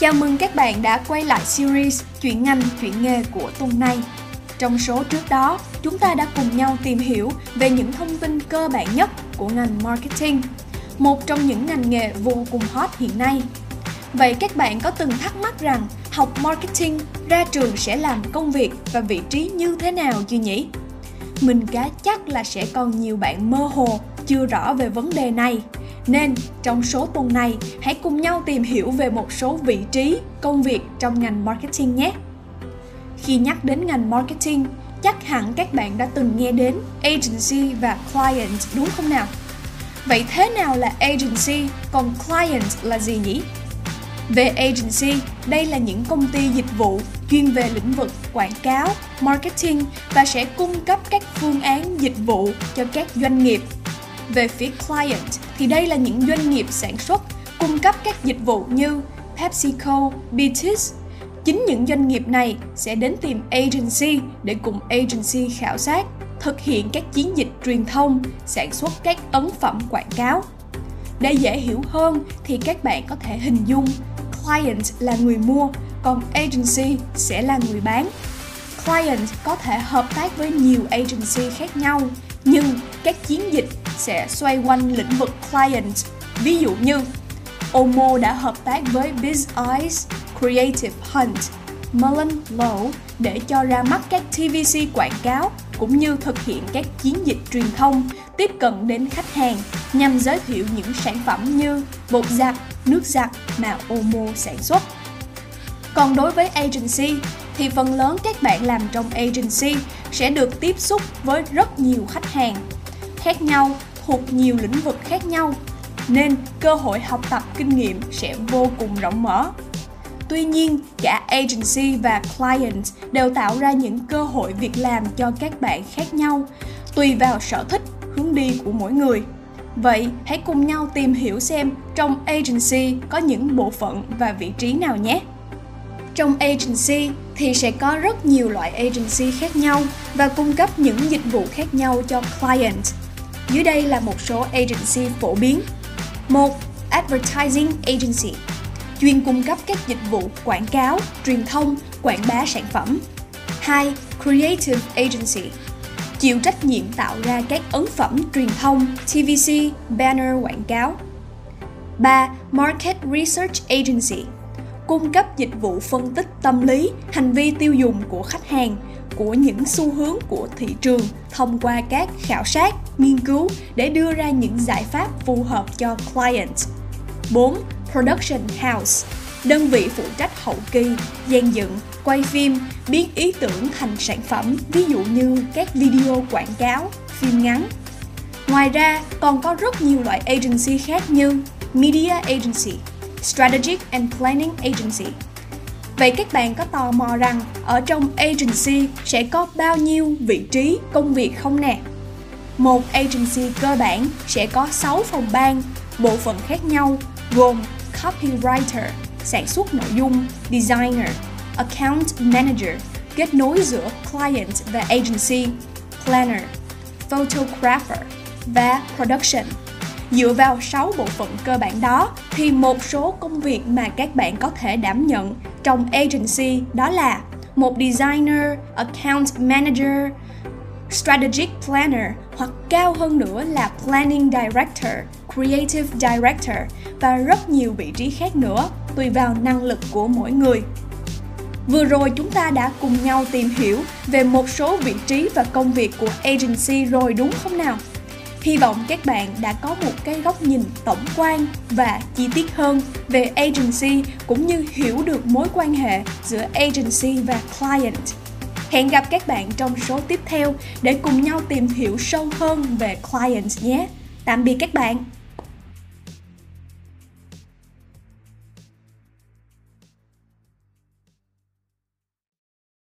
Chào mừng các bạn đã quay lại series Chuyện ngành, chuyện nghề của tuần này. Trong số trước đó, chúng ta đã cùng nhau tìm hiểu về những thông tin cơ bản nhất của ngành marketing, một trong những ngành nghề vô cùng hot hiện nay. Vậy các bạn có từng thắc mắc rằng học marketing ra trường sẽ làm công việc và vị trí như thế nào chưa nhỉ? Mình cá chắc là sẽ còn nhiều bạn mơ hồ, chưa rõ về vấn đề này. Nên trong số tuần này, hãy cùng nhau tìm hiểu về một số vị trí, công việc trong ngành marketing nhé. Khi nhắc đến ngành marketing, chắc hẳn các bạn đã từng nghe đến agency và client đúng không nào? Vậy thế nào là agency, còn client là gì nhỉ? Về agency, đây là những công ty dịch vụ chuyên về lĩnh vực quảng cáo, marketing và sẽ cung cấp các phương án dịch vụ cho các doanh nghiệp. Về phía client thì đây là những doanh nghiệp sản xuất cung cấp các dịch vụ như PepsiCo, Beatrice. Chính những doanh nghiệp này sẽ đến tìm agency để cùng agency khảo sát, thực hiện các chiến dịch truyền thông, sản xuất các ấn phẩm quảng cáo. Để dễ hiểu hơn thì các bạn có thể hình dung client là người mua, còn agency sẽ là người bán. Client có thể hợp tác với nhiều agency khác nhau, nhưng các chiến dịch sẽ xoay quanh lĩnh vực client. Ví dụ như Omo đã hợp tác với Biz Eyes, Creative Hunt, Mullen Low để cho ra mắt các TVC quảng cáo cũng như thực hiện các chiến dịch truyền thông tiếp cận đến khách hàng nhằm giới thiệu những sản phẩm như bột giặt, nước giặt mà Omo sản xuất. Còn đối với agency thì phần lớn các bạn làm trong agency sẽ được tiếp xúc với rất nhiều khách hàng khác nhau thuộc nhiều lĩnh vực khác nhau nên cơ hội học tập kinh nghiệm sẽ vô cùng rộng mở. Tuy nhiên, cả agency và client đều tạo ra những cơ hội việc làm cho các bạn khác nhau, tùy vào sở thích, hướng đi của mỗi người. Vậy hãy cùng nhau tìm hiểu xem trong agency có những bộ phận và vị trí nào nhé. Trong agency thì sẽ có rất nhiều loại agency khác nhau và cung cấp những dịch vụ khác nhau cho client. Dưới đây là một số agency phổ biến. 1. Advertising agency chuyên cung cấp các dịch vụ quảng cáo, truyền thông, quảng bá sản phẩm. 2. Creative agency chịu trách nhiệm tạo ra các ấn phẩm truyền thông, TVC, banner quảng cáo. 3. Market Research Agency cung cấp dịch vụ phân tích tâm lý, hành vi tiêu dùng của khách hàng, của những xu hướng của thị trường thông qua các khảo sát, nghiên cứu để đưa ra những giải pháp phù hợp cho client. 4. Production House đơn vị phụ trách hậu kỳ, dàn dựng, quay phim, biến ý tưởng thành sản phẩm, ví dụ như các video quảng cáo, phim ngắn. Ngoài ra, còn có rất nhiều loại agency khác như Media Agency, Strategic and Planning Agency. Vậy các bạn có tò mò rằng ở trong agency sẽ có bao nhiêu vị trí công việc không nè? Một agency cơ bản sẽ có 6 phòng ban, bộ phận khác nhau gồm copywriter, sản xuất nội dung, designer, account manager, kết nối giữa client và agency, planner, photographer và production. Dựa vào 6 bộ phận cơ bản đó thì một số công việc mà các bạn có thể đảm nhận trong agency đó là một designer, account manager, strategic planner hoặc cao hơn nữa là planning director, creative director và rất nhiều vị trí khác nữa tùy vào năng lực của mỗi người. Vừa rồi chúng ta đã cùng nhau tìm hiểu về một số vị trí và công việc của agency rồi đúng không nào? Hy vọng các bạn đã có một cái góc nhìn tổng quan và chi tiết hơn về agency, cũng như hiểu được mối quan hệ giữa agency và client. Hẹn gặp các bạn trong số tiếp theo để cùng nhau tìm hiểu sâu hơn về client nhé. Tạm biệt các bạn.